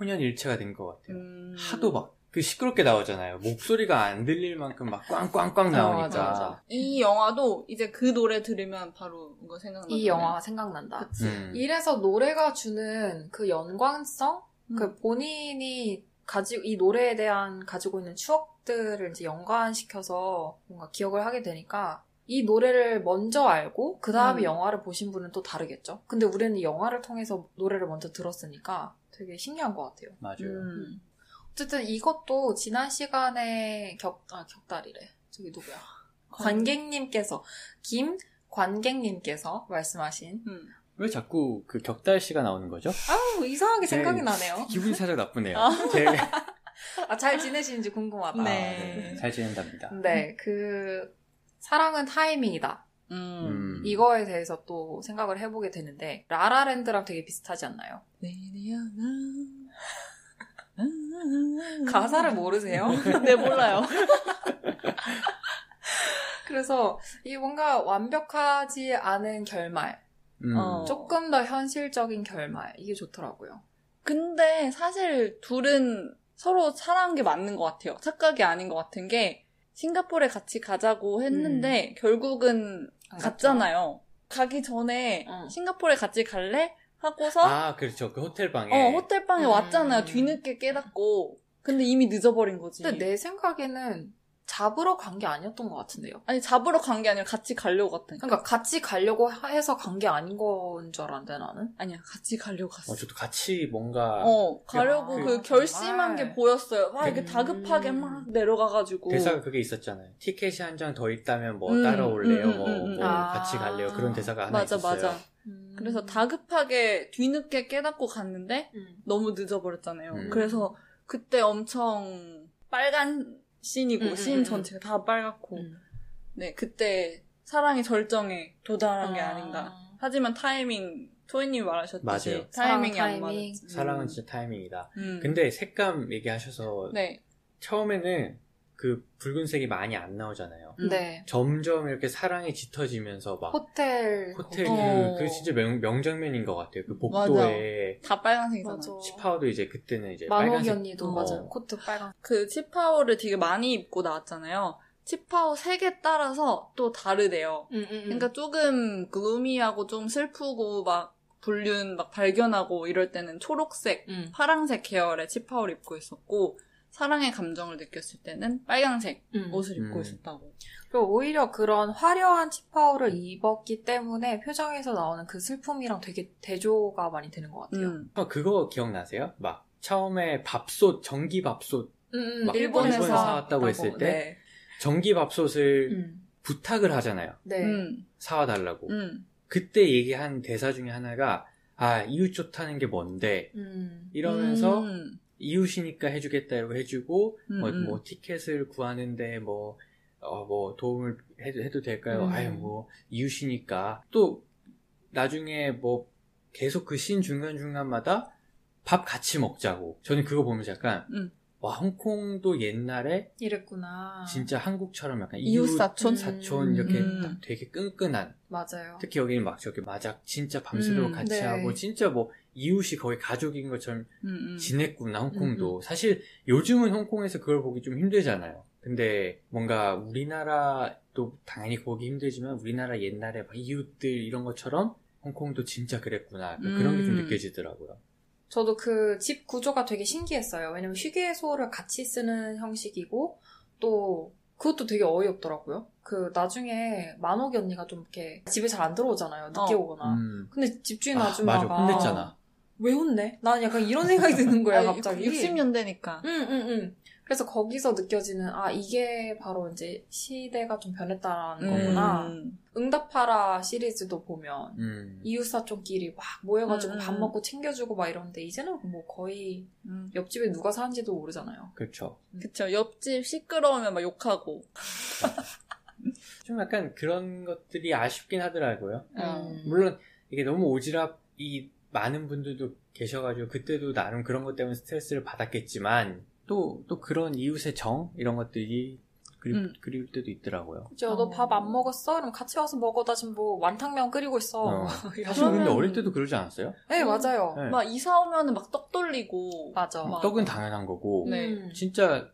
혼연일체가 된 것 같아요. 음. 하도 막 그 시끄럽게 나오잖아요. 목소리가 안 들릴 만큼 막 꽝꽝꽝 나오니까. 맞아, 맞아. 이 영화도 이제 그 노래 들으면 바로 이거 생각나. 이 영화가 생각난다. 그치. 음. 이래서 노래가 주는 그 연관성, 음. 그 본인이 가지고 이 노래에 대한 가지고 있는 추억들을 이제 연관시켜서 뭔가 기억을 하게 되니까 이 노래를 먼저 알고 그 다음에 음. 영화를 보신 분은 또 다르겠죠. 근데 우리는 이 영화를 통해서 노래를 먼저 들었으니까 되게 신기한 것 같아요. 맞아요. 음. 어쨌든 이것도 지난 시간에 격, 아, 격달이래. 저기 누구야? 관객님께서, 김 관객님께서 말씀하신. 음. 왜 자꾸 그 격달 씨가 나오는 거죠? 아우, 이상하게 생각이 네. 나네요. 기분이 살짝 나쁘네요. 아. 제... 아, 잘 지내시는지 궁금하다. 아, 네. 네. 잘 지낸답니다. 네, 그, 사랑은 타이밍이다. 음. 음. 이거에 대해서 또 생각을 해보게 되는데, 라라랜드랑 되게 비슷하지 않나요? 가사를 모르세요? 네, 몰라요. 그래서, 이 뭔가 완벽하지 않은 결말, 음. 어. 조금 더 현실적인 결말, 이게 좋더라고요. 근데 사실 둘은 서로 사랑한 게 맞는 것 같아요. 착각이 아닌 것 같은 게 싱가포르에 같이 가자고 했는데 결국은 안 갔잖아요. 가기 전에 응. 싱가포르에 같이 갈래? 하고서 아, 그렇죠. 그 호텔 방에. 어, 호텔 방에 음. 왔잖아요. 뒤늦게 깨닫고. 근데 이미 늦어버린 거지. 근데 내 생각에는 잡으러 간 게 아니었던 것 같은데요. 아니, 잡으러 간 게 아니라 같이 가려고 갔다니까. 그러니까 같이 가려고 해서 간 게 아닌 건 줄 알았는데 나는. 아니야, 같이 가려고 갔어. 어, 저도 같이 뭔가 어, 가려고 아, 그 결심한. 게 보였어요. 막 이렇게 음. 다급하게 막 내려가가지고. 대사가 그게 있었잖아요. 티켓이 한 장 더 있다면 뭐 음, 따라올래요? 음, 음, 뭐, 음, 뭐 아. 같이 갈래요? 그런 대사가 하나 맞아, 있었어요. 맞아. 그래서 다급하게 뒤늦게 깨닫고 갔는데 음. 너무 늦어버렸잖아요. 음. 그래서 그때 엄청 빨간 씬이고 음, 음, 씬 음, 전체가 다 빨갛고 음. 네 그때 사랑의 절정에 도달한 게 아. 아닌가. 하지만 타이밍 토이님이 말하셨듯이 맞아요. 타이밍이 사랑, 안 타이밍. 맞았지. 사랑은 진짜 타이밍이다. 음. 근데 색감 얘기하셔서 네 처음에는 그 붉은색이 많이 안 나오잖아요. 음. 네. 점점 이렇게 사랑이 짙어지면서 막 호텔. 호텔. 어. 그, 그 진짜 명, 명장면인 것 같아요. 그 복도에 다 빨간색이잖아. 치파오도 이제 그때는 이제 만옥이 빨간색 언니도 어. 맞아요. 코트 빨간. 그 치파오를 되게 많이 입고 나왔잖아요. 치파오 색에 따라서 또 다르대요. 음, 음, 음. 그러니까 조금 글루미하고 좀 슬프고 막 불륜 막 발견하고 이럴 때는 초록색, 음. 파랑색 계열의 치파오를 입고 있었고 사랑의 감정을 느꼈을 때는 빨강색 음. 옷을 입고 음. 있었다고. 그리고 오히려 그런 화려한 치파오를 입었기 때문에 표정에서 나오는 그 슬픔이랑 되게 대조가 많이 되는 것 같아요. 음. 어, 그거 기억나세요? 막 처음에 밥솥 전기 밥솥 음, 막 일본에서 일본에서 사왔다고 했을 때 네. 전기 밥솥을 음. 부탁을 하잖아요. 네. 음. 사와달라고. 음. 그때 얘기한 대사 중에 하나가 아 이웃 좋다는 게 뭔데 음. 이러면서 음. 이웃이니까 해주겠다고 해주고 음, 뭐, 음. 뭐 티켓을 구하는데 뭐, 어, 뭐 도움을 해도, 해도 될까요? 음. 아유 뭐 이웃이니까 또 나중에 뭐 계속 그씬 중간 중간마다 밥 같이 먹자고 저는 그거 보면서 약간 음. 와 홍콩도 옛날에 이랬구나. 진짜 한국처럼 약간 이웃 사촌? 사촌 이렇게 음. 딱 되게 끈끈한 맞아요. 특히 여기는 막 저렇게 마작 진짜 밤새도록 음, 같이 네. 하고 진짜 뭐 이웃이 거의 가족인 것처럼 음. 음. 지냈구나 홍콩도 사실 요즘은 홍콩에서 그걸 보기 좀 힘들잖아요 근데 뭔가 우리나라도 당연히 보기 힘들지만 우리나라 옛날에 막 이웃들 이런 것처럼 홍콩도 진짜 그랬구나 그런 게좀 음. 느껴지더라고요 저도 그 집 구조가 되게 신기했어요. 왜냐면 휴게소를 같이 쓰는 형식이고 또 그것도 되게 어이없더라고요. 그 나중에 만옥이 언니가 좀 이렇게 집에 잘 안 들어오잖아요. 늦게 어. 오거나. 음. 근데 집주인 아, 아줌마가 맞아 혼냈잖아 왜 혼내? 난 약간 이런 생각이 드는 거예요, 아니, 갑자기. 60년대니까. 응, 응, 응. 그래서 거기서 느껴지는 아 이게 바로 이제 시대가 좀 변했다라는 거구나. 음. 응답하라 시리즈도 보면 음. 이웃사촌끼리 막 모여가지고 음, 밥 음. 먹고 챙겨주고 막 이러는데 이제는 뭐 거의 음. 옆집에 누가 사는지도 모르잖아요. 그렇죠. 그쵸. 옆집 시끄러우면 막 욕하고. 좀 약간 그런 것들이 아쉽긴 하더라고요. 음. 물론 이게 너무 오지랖이 많은 분들도 계셔가지고 그때도 나름 그런 것 때문에 스트레스를 받았겠지만 또 또 그런 이웃의 정 이런 것들이 그리, 음. 그리울 때도 있더라고요. 그죠? 어. 너밥 안 먹었어? 그럼 같이 와서 먹어. 나 지금 뭐 완탕면 끓이고 있어. 어. 사실 근데 그러면- 어릴 때도 그러지 않았어요? 네, 맞아요. 네. 막 이사 오면은 막 떡 돌리고. 맞아. 막- 떡은 당연한 거고 네. 음. 진짜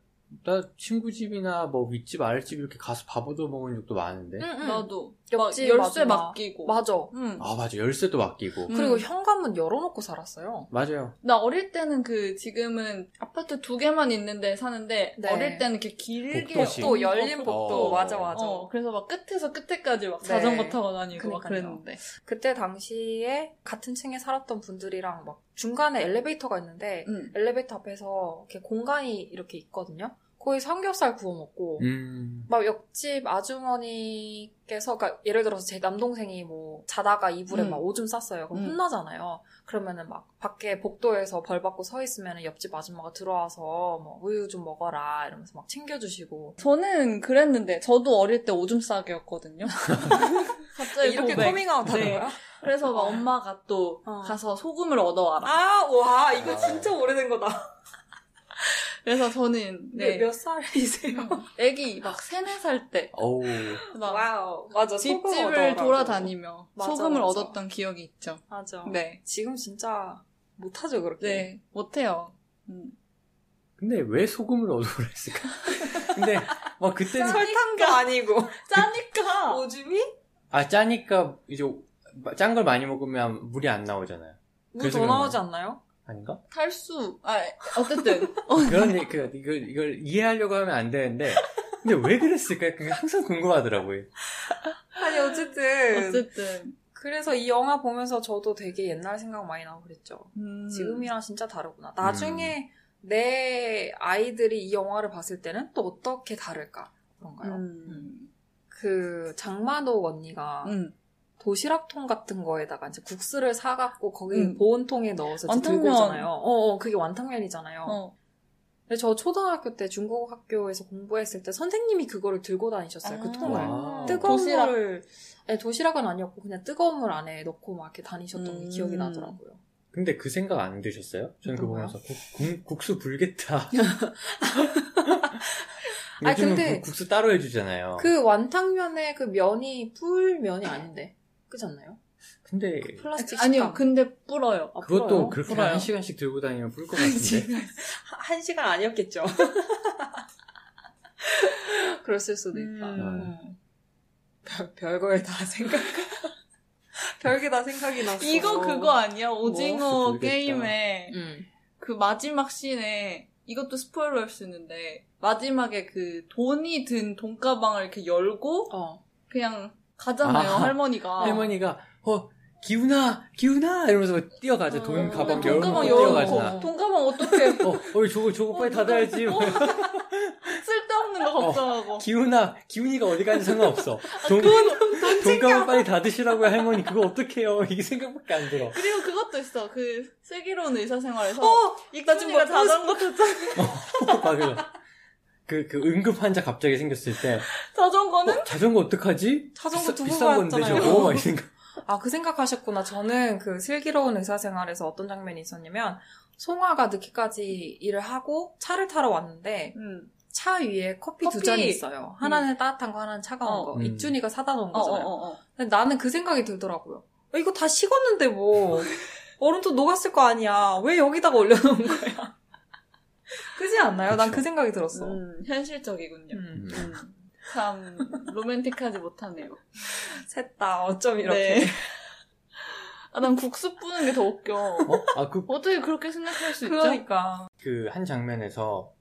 나 친구 집이나 뭐 윗집 아랫집 이렇게 가서 밥 얻어 먹은 적도 많은데 응, 응. 나도. 옆집 막 열쇠 마지막. 맡기고. 맞아. 응. 아 맞아 열쇠도 맡기고 음. 그리고 현관문 열어놓고 살았어요. 맞아요 나 어릴 때는 그 지금은 아파트 두 개만 있는데 사는데 네. 어릴 때는 이렇게 길게 복도식. 또 열린 어, 복도. 어. 맞아, 맞아. 어, 그래서 막 끝에서 끝에까지 막 네. 자전거 타고 다니고 막 그니까요. 그랬는데. 그때 당시에 같은 층에 살았던 분들이랑 막 중간에 엘리베이터가 있는데 응. 엘리베이터 앞에서 이렇게 공간이 이렇게 있거든요. 거기 삼겹살 구워 먹고 음 막 옆집 아주머니께서 그러니까 예를 들어서 제 남동생이 뭐 자다가 이불에 음. 막 오줌 쌌어요. 그럼 음. 혼나잖아요. 그러면은 막 밖에 복도에서 벌 받고 서 있으면 옆집 아줌마가 들어와서 뭐 우유 좀 먹어라 이러면서 막 챙겨주시고 저는 그랬는데 저도 어릴 때 오줌 싸개였거든요. 갑자기 이렇게 고백. 커밍아웃 하는 네. 거야? 그래서 막 엄마가 또 어. 가서 소금을 얻어와라. 아, 와, 이거 아. 진짜 오래된 거다. 그래서 저는 네. 몇 살이세요? 애기 막 세네 살 때. 어우 막 wow. 맞아, 소금 집집을. 돌아다니며 맞아, 소금을 맞아. 얻었던 기억이 있죠. 맞아. 네. 지금 진짜 못하죠, 그렇게. 네. 못해요. 음. 근데 왜 소금을 얻어오라 했을까? 근데 막 그때는 설탕도 아니고. 짜니까! 오줌이? 아 짜니까 이제 짠 걸 많이 먹으면 물이 안 나오잖아요. 물 더 나오지 않나요? 아닌가? 탈수. 아, 어쨌든. 그런 얘기- 그 이걸 이걸 이해하려고 하면 안 되는데 근데 왜 그랬을까? 그게 항상 궁금하더라고요. 아니, 어쨌든. 어쨌든. 그래서 이 영화 보면서 저도 되게 옛날 생각 많이 나고 그랬죠. 음. 지금이랑 진짜 다르구나. 나중에 내 아이들이 이 영화를 봤을 때는 또 어떻게 다를까? 그런가요? 음. 그 장만옥 언니가 음. 도시락통 같은 거에다가 이제 국수를 사갖고 거기 음. 보온통에 넣어서 들고. 오잖아요. 어, 어, 그게 완탕면이잖아요. 어. 근데 저 초등학교 때 중국 학교에서 공부했을 때 선생님이 그거를 들고 다니셨어요. 그 아. 통을. 와. 뜨거운 도시락. 물을 네, 도시락은 아니었고 그냥 뜨거운 물 안에 넣고 막 이렇게 다니셨던 게 음. 기억이 나더라고요. 근데 그 생각 안 드셨어요? 저는 그거? 보면서 국, 국, 수 불겠다. 아, 요즘은 근데 국- 국수 따로 해주잖아요. 그 완탕면의 그 면이 뿔 면이 아닌데 그지 않나요? 근데 플라스틱 아니요. 근데 불어요. 아, 그것도 불어요? 그렇게 불어요. 한 시간씩 들고 다니면 불 것 같은데. 하- 한 시간 아니었겠죠. 그랬을 수도 있다. 음. 음. 별, 별거에 다 생각. 별게 다 생각이 났어. 이거 그거 아니야? 오징어 모르겠다. 게임에 음. 그 마지막 씬에 이것도 스포일러일 수 있는데 마지막에 그 돈이 든 돈가방을 이렇게 열고 어. 그냥 가잖아요 아, 할머니가 할머니가 어 기훈아 기훈아 이러면서 뛰어가죠. 돈 어, 가방 근데 열어놓고 돈가방 뛰어가잖아. 열어놓고 돈가방 어떻게 어, 어 저거 저거 빨리 닫아야지. 어. 쓸데없는 거 걱정하고 기훈아 기훈이가 어디 가는지 상관없어. 돈 돈 가방 빨리 닫으시라고 요 할머니 그거 어떡해요. 이게 생각밖에 안 들어. 그리고 그것도 있어 그 슬기로운 의사생활에서 어! 나 지금 뭐 자전거 맞아. 그, 그 응급 환자 갑자기 생겼을 때 자전거는 어, 자전거 어떡하지? 자전거 비싸- 두고 비싼 건데. 저거 막이 생각. 아, 그 생각하셨구나. 저는 그 슬기로운 의사 생활에서 어떤 장면이 있었냐면, 송아가 늦게까지 일을 하고 차를 타러 왔는데, 음. 차 위에 커피, 두 커피. 잔이 있어요. 하나는 따뜻한 거, 하나는 차가운 어. 거. 음. 입준이가 사다 놓은 어, 어, 거잖아요. 어, 어. 근데 나는 그 생각이 들더라고요. 어, 이거 다 식었는데 뭐. 얼음 도 녹았을 거 아니야. 왜 여기다가 올려놓은 거야? 그지 않나요? 난 그. 생각이 들었어. 음, 현실적이군요. 음. 음. 음. 참 로맨틱하지 못하네요. 셋 다 어쩜 이렇게. 네. 아, 난 국수 푸는 게 더 웃겨. 어? 아, 그, 어떻게 그렇게 생각할 수 있죠? 그러니까. 그 한 장면에서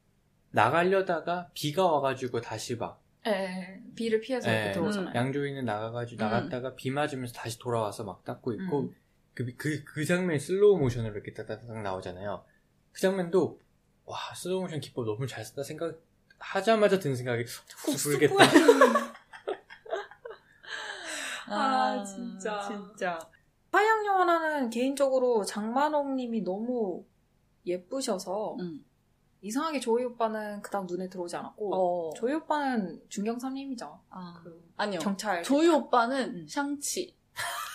나가려다가 비가 와가지고 다시 막 예, 비를 피해서 예, 이렇게 들어오잖아요. 양조위는 나가가지고 음. 나갔다가 비 맞으면서 다시 돌아와서 막 닦고 있고 음. 그, 그, 그 장면이 슬로우 모션으로 이렇게 따다닥 나오잖아요. 그 장면도 와 스로모션 기법 너무 잘 쓴다 생각 하자마자 든 생각이 국 부르겠다. 아, 진짜. 진짜. 화양 영화는 개인적으로 장만옥 님이 너무 예쁘셔서 응. 이상하게 조이 오빠는 그닥 눈에 들어오지 않았고 어. 조이 오빠는 중경삼님이죠. 아. 그 아니요. 경찰. 조이 오빠는 음. 샹치.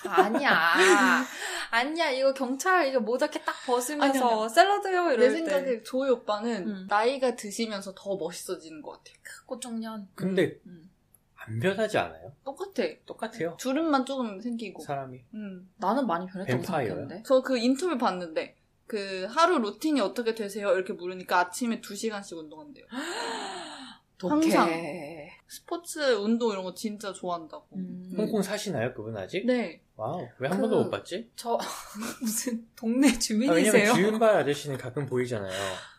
아니야. 아니야. 이거 경찰 이거 모자 이렇게 딱 벗으면서 아니, 아니. 샐러드요 이럴 내 때. 생각에 조이 오빠는 음. 나이가 드시면서 더 멋있어지는 것 같아요. 꽃중년. 근데 음. 안 변하지 않아요? 똑같아. 똑같아요. 주름만 조금 생기고. 사람이 음. 나는 많이 변했다고? 생각했는데. 저 그 인터뷰 봤는데 그 하루 루틴이 어떻게 되세요? 이렇게 물으니까 아침에 2시간씩 운동한대요. 항상. 독해. 스포츠, 운동 이런 거 진짜 좋아한다고. 음. 홍콩 사시나요 그분 아직? 네. wow 왜한 그- 번도 못 봤지? 저 무슨 동네 아, 주민이세요? 왜냐면 주윤발 아저씨는 가끔 보이잖아요.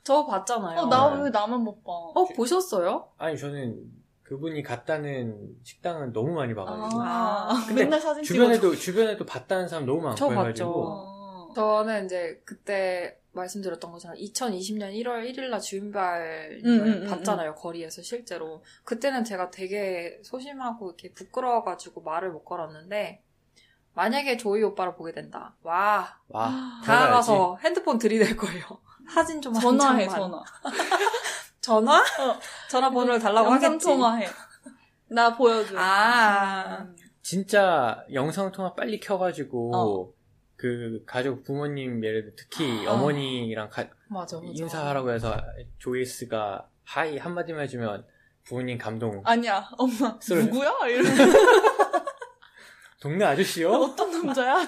저 봤잖아요. 어, 나 왜 나만 못 봐? 어, 보셨어요? 아니 저는 그분이 갔다는 식당은 너무 많이 봐가지고 아, 근데 맨날 사진 주변에도 주변에도 봤다는 사람 너무 많고 저 해가지고 어. 저는 이제 그때 말씀드렸던 것처럼 2020년 1월 1일날 주윤발을 음, 음, 음, 봤잖아요 거리에서 실제로 그때는 제가 되게 소심하고 이렇게 부끄러워가지고 말을 못 걸었는데 만약에 조이 오빠를 보게 된다 와 와 다가가서 핸드폰 들이댈 거예요 사진 좀 전화해. 전화. 전화? 어. 전화번호를 달라고 영상 하겠지 통화해. 나 보여줘. 아 음. 진짜 영상 통화 빨리 켜가지고 어. 그 가족 부모님 예를 들어 특히 아. 어머니랑 가- 맞아 맞아 인사하라고 해서 조이스가 하이 한마디만 해주면 부모님 감동 아니야, 엄마. 소리. 누구야? 이러면 동네 아저씨요? 어떤 남자야?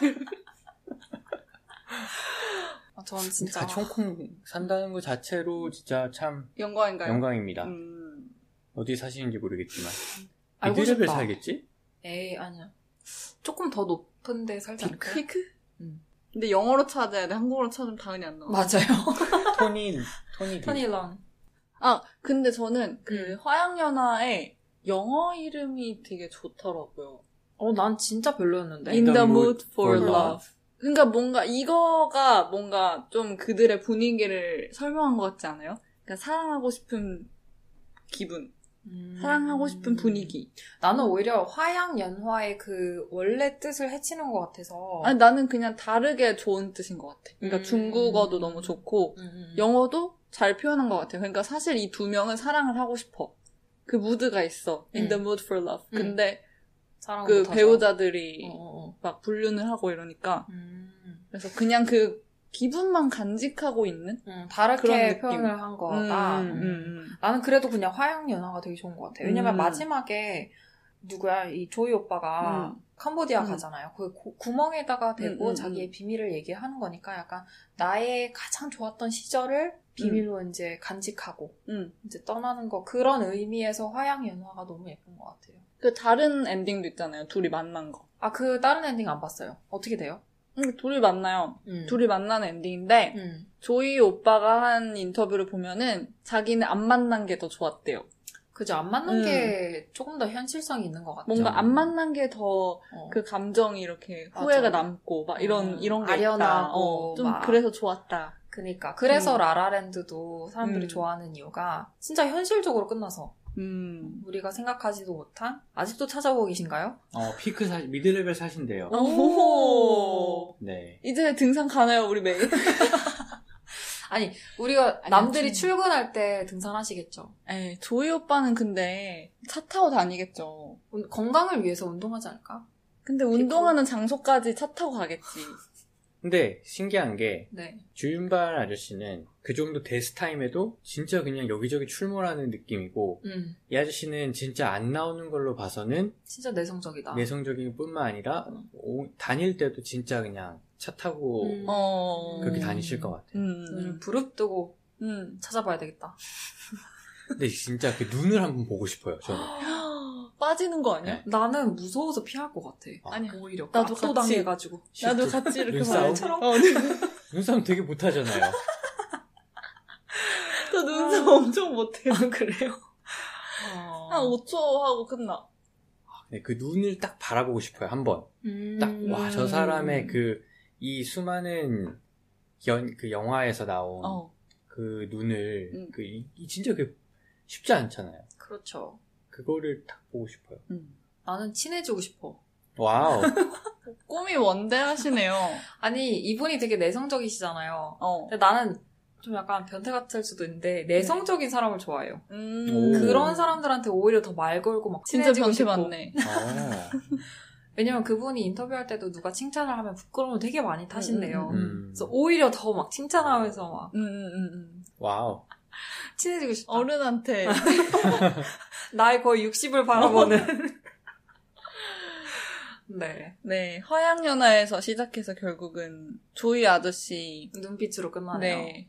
아, 전 진짜 홍콩 산다는 것 자체로 진짜 참 영광인가요? 영광입니다. 음. 어디 사시는지 모르겠지만 알고 싶다. 살겠지? 에이 아니야 조금 더 높은데 살지 않을까? 핑크? 음. 근데 영어로 찾아야 돼. 한국어로 찾으면 당연히 안 나와. 맞아요 토니 토니 리. 토니런 아, 근데 저는 그 음. 화양연화의 영어 이름이 되게 좋더라고요. 어 난 진짜 별로였는데 In the mood for for love. 그러니까 뭔가 이거가 뭔가 좀 그들의 분위기를 설명한 것 같지 않아요? 그러니까 사랑하고 싶은 기분, 음. 사랑하고 싶은 분위기. 나는 오히려 화양 연화의 그 원래 뜻을 해치는 것 같아서 아니 나는 그냥 다르게 좋은 뜻인 것 같아. 그러니까 음. 중국어도 너무 좋고 음, 음. 영어도 잘 표현한 것 같아요. 그러니까 사실 이 두 명은 사랑을 하고 싶어. 그 무드가 있어. In 음. the mood for love. 음. 근데 그. 배우자들이 어, 어, 어. 막 불륜을 하고 이러니까 음. 그래서 그냥 그 기분만 간직하고 있는 음, 다르게 그런 느낌. 표현을 한 거다 음, 음. 음, 음. 나는 그래도 그냥 화양 연화가 되게 좋은 것 같아. 왜냐면 음. 마지막에 누구야 이 조이 오빠가 음. 캄보디아 음. 가잖아요. 그 구- 구멍에다가 대고 자기의 음. 비밀을 얘기하는 거니까 약간 나의 가장 좋았던 시절을 비밀로 이제 간직하고 음. 이제 떠나는 거 그런 의미에서 화양 연화가 너무 예쁜 것 같아요. 그 다른 엔딩도 있잖아요. 둘이 만난 거. 아 그 다른 엔딩 안 봤어요. 어떻게 돼요? 음, 둘이 만나요. 음. 둘이 만나는 엔딩인데 음. 조이 오빠가 한 인터뷰를 보면은 자기는 안 만난 게 더 좋았대요. 그죠 안 음. 게 조금 더 현실성이 있는 것 같아요. 뭔가 안 만난 게 더그 어. 감정이 이렇게 맞아. 후회가 남고 막 이런 음, 이런 게. 아련하고 어, 좀 막. 그래서 좋았다. 그니까 그래서 음. 라라랜드도 사람들이 음. 좋아하는 이유가 진짜 현실적으로 끝나서 음. 우리가 생각하지도 못한 아직도 찾아보고 계신가요? 어 피크 사 미드레벨 사신대요. 오. 네. 이제 등산 가나요, 우리 매일? 아니 우리가 아니, 남들이 아무튼. 출근할 때 등산하시겠죠. 에이, 조이 오빠는 근데 차 타고 다니겠죠. 운- 건강을 위해서 운동하지 않을까? 근데 운동하는 장소까지 차 타고 가겠지. 근데 신기한 게 네. 주윤발 아저씨는 그 정도 대스타임에도 진짜 그냥 여기저기 출몰하는 느낌이고 음 이 아저씨는 진짜 안 나오는 걸로 봐서는 진짜 내성적이다. 내성적인 뿐만 아니라 음. 오- 다닐 때도 진짜 그냥 차 타고 음. 어. 그렇게 다니실 것 같아요. 음. 음, 부릅뜨고 음. 찾아봐야 되겠다. 근데 진짜 그 눈을 한번 보고 싶어요. 저는. 빠지는 거 아니야? 네. 나는 무서워서 피할 것 같아. 아, 아니야. 오히려 나도 같이. 당해가지고. 나도 같이 이렇게 눈싸움? 봐요. 어, 네. 눈싸움 되게 못하잖아요. 저 눈썹 엄청 못해요. 그래요? 한 5초 하고 끝나. 네, 그 눈을 딱 바라보고 싶어요. 한 번. 음. 딱와 저 사람의 그 이 수많은 연, 그 영화에서 나온 어. 그 눈을 음. 그 이, 이 진짜 그 쉽지 않잖아요. 그렇죠. 그거를 딱 보고 싶어요. 음. 나는 친해지고 싶어. wow. 꿈이 원대하시네요. 아니, 이분이 되게 내성적이시잖아요. 어. 근데 나는 좀 약간 변태 같을 수도 있는데 내성적인 사람을 좋아해요. 음. 오. 그런 사람들한테 오히려 더 말 걸고 막 진짜 친해지고 변태 싶고. 맞네. 아. 왜냐면 그분이 인터뷰할 때도 누가 칭찬을 하면 부끄러움을 되게 많이 타신대요. 음, 음. 그래서 오히려 더 막 칭찬하면서 막 음, 음, 음, 음. wow. 친해지고 싶다. 어른한테. 나의 거의 60을 바라보는. 네. 네. 화양연화에서 시작해서 결국은 조이 아저씨. 눈빛으로 끝나네요. 네.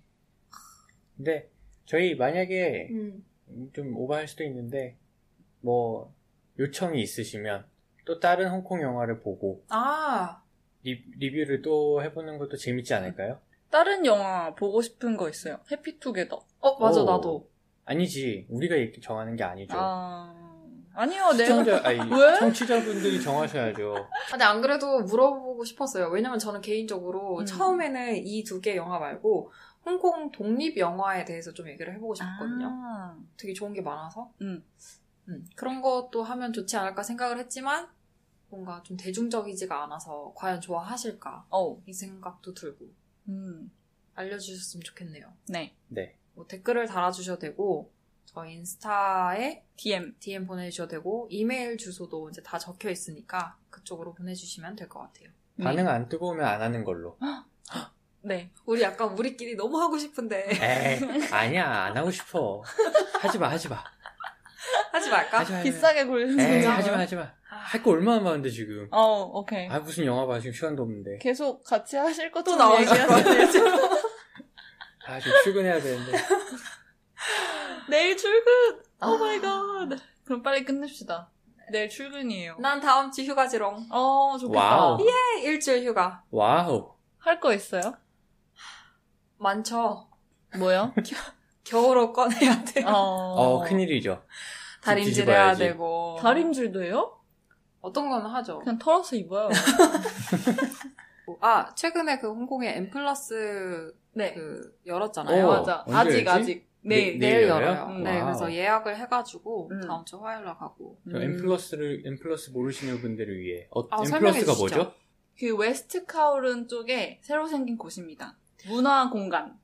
근데 저희 만약에 음. 좀 오버할 수도 있는데 뭐 요청이 있으시면 또 다른 홍콩 영화를 보고 아, 리, 리뷰를 또 해보는 것도 재밌지 않을까요? 다른 영화 보고 싶은 거 있어요. 해피투게더. 어, 맞아, 오. 나도. 아니지 우리가 이렇게 정하는 게 아니죠. 아. 아니요, 내가. 시청자 아니 왜? 청취자분들이 정하셔야죠. 아, 근데 안 그래도 물어보고 싶었어요. 왜냐면 저는 개인적으로 음. 처음에는 이 두 개 영화 말고 홍콩 독립 영화에 대해서 좀 얘기를 해보고 싶었거든요. 아. 되게 좋은 게 많아서. 음. 음, 그런 것도 하면 좋지 않을까 생각을 했지만 뭔가 좀 대중적이지가 않아서 과연 좋아하실까 어. 이 생각도 들고 음. 알려주셨으면 좋겠네요. 네. 네. 뭐 댓글을 달아주셔도 되고 저희 인스타에 DM. DM 보내주셔도 되고 이메일 주소도 이제 다 적혀 있으니까 그쪽으로 보내주시면 될 것 같아요. 반응 안 뜨거우면 안 하는 걸로. 네. 우리 약간 우리끼리 너무 하고 싶은데 에이 아니야 안 하고 싶어. 하지 마 하지 마. 하지 말까? 하지 마. 비싸게 굴리는 에이 거죠? 하지 마 하지 마. 할 거 얼마나 많은데 지금. 어, 오케이. 아 무슨 영화 봐 지금 시간도 없는데. 계속 같이 하실 또 것좀 나와서 얘기하세요. 아 지금 출근해야 되는데. 내일 출근! 아. oh my god. 그럼 빨리 끝냅시다. 내일 출근이에요. 난 다음 주 휴가지롱. 어, 좋겠다. wow. 네, 일주일 휴가. wow. 할 거 있어요? 많죠. 뭐요? 겨울옷 꺼내야 돼. 어, 어 큰일이죠. 다림질. 해야 되고. 다림질도 해요? 어떤 건 하죠. 그냥 털어서 입어요. 아, 최근에 그 홍콩에 M 플러스 네. 그 열었잖아요. 오. 맞아. 언제 아직, 열지? 아직. 내일. 네, 내일 내일 열어요. 열어요? 네. 그래서 예약을 해가지고 음. 다음 주 화요일 날 가고. 저 M 플러스를 M 플러스 모르시는 분들을 위해 어, 아, M 설명해 플러스가. 뭐죠? 그 웨스트 카울룬 쪽에 새로 생긴 곳입니다. 문화 공간.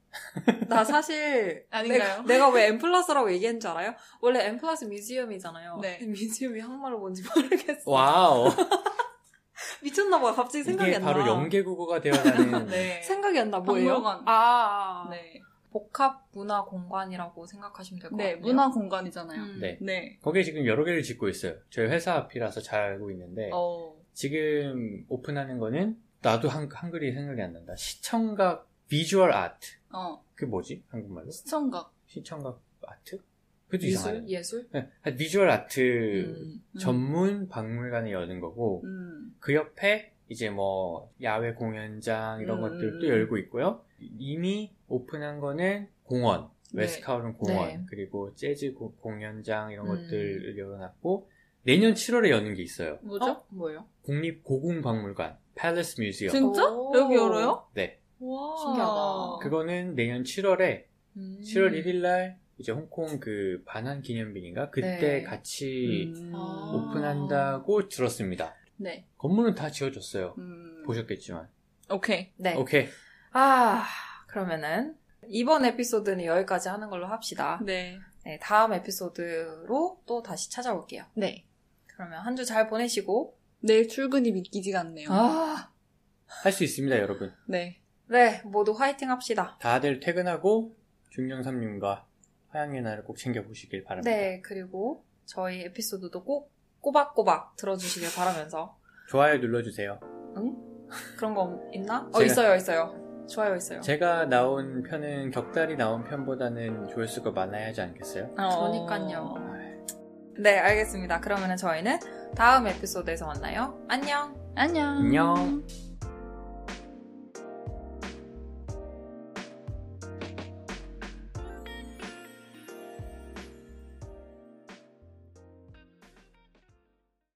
나 사실 아닌가요? 내가, 내가 왜 M 플러스라고 얘기했는 줄 알아요? 원래 M 플러스 뮤지엄이잖아요. 네. museum이 한국말로 뭔지 모르겠어. wow. 미쳤나봐. 갑자기 생각이 이게 안 바로 나. 영개국어가 되어가는 네. 생각이 안 나. 뭐예요? 박물관. 아, 네. 복합 문화 공간이라고 생각하시면 될것 네, 같아요. 문화 공간이잖아요. 음. 네. 네. 거기에 지금 여러 개를 짓고 있어요. 저희 회사 앞이라서 잘 알고 있는데 어. 지금 오픈하는 거는 나도 한, 한글이 생각이 안 난다. 시청각 비주얼 아트. 어. 그 뭐지? 한국말로? 시청각. 시청각 아트? 그것도 예술? 이상하네. 예술? 네, 비주얼 아트 음. 음. 전문 박물관을 여는 거고 음. 그 옆에 이제 뭐 야외 공연장 이런 음. 것들도 열고 있고요. 이미 오픈한 거는 공원, 네. 웨스카울은 공원, 네. 그리고 재즈 고- 공연장 이런 음. 것들을 열어놨고 내년 7월에 여는 게 있어요. 뭐죠? 어? 뭐예요? 국립고궁박물관, 팰리스 뮤지엄. 진짜? 오. 여기 열어요? 네. 와. 신기하다. 그거는 내년 7월에 음. 7월 1일 날 이제 홍콩 그 반환 기념비인가 그때 네. 같이 음. 아. 오픈한다고 들었습니다. 네. 건물은 다 지어졌어요. 음. 보셨겠지만. 오케이. 네. 오케이. 아, 그러면은 이번 에피소드는 여기까지 하는 걸로 합시다. 네. 네, 다음 에피소드로 또 다시 찾아올게요. 네. 그러면 한 주 잘 보내시고 내일 출근이 믿기지가 않네요. 아, 할 수 있습니다, 여러분. 네. 네, 모두 화이팅 합시다. 다들 퇴근하고 중령삼님과 화양연화를 꼭 챙겨보시길 바랍니다. 네, 그리고 저희 에피소드도 꼭 꼬박꼬박 들어주시길 바라면서 좋아요 눌러주세요. 그런 거 있나? 어, 제가- 있어요, 있어요. 좋아요, 있어요. 제가 나온 편은 격달이 나온 편보다는 조회수가 많아야 하지 않겠어요? 그러니까요. 네, 알겠습니다. 그러면 저희는 다음 에피소드에서 만나요. 안녕! 안녕. 안녕.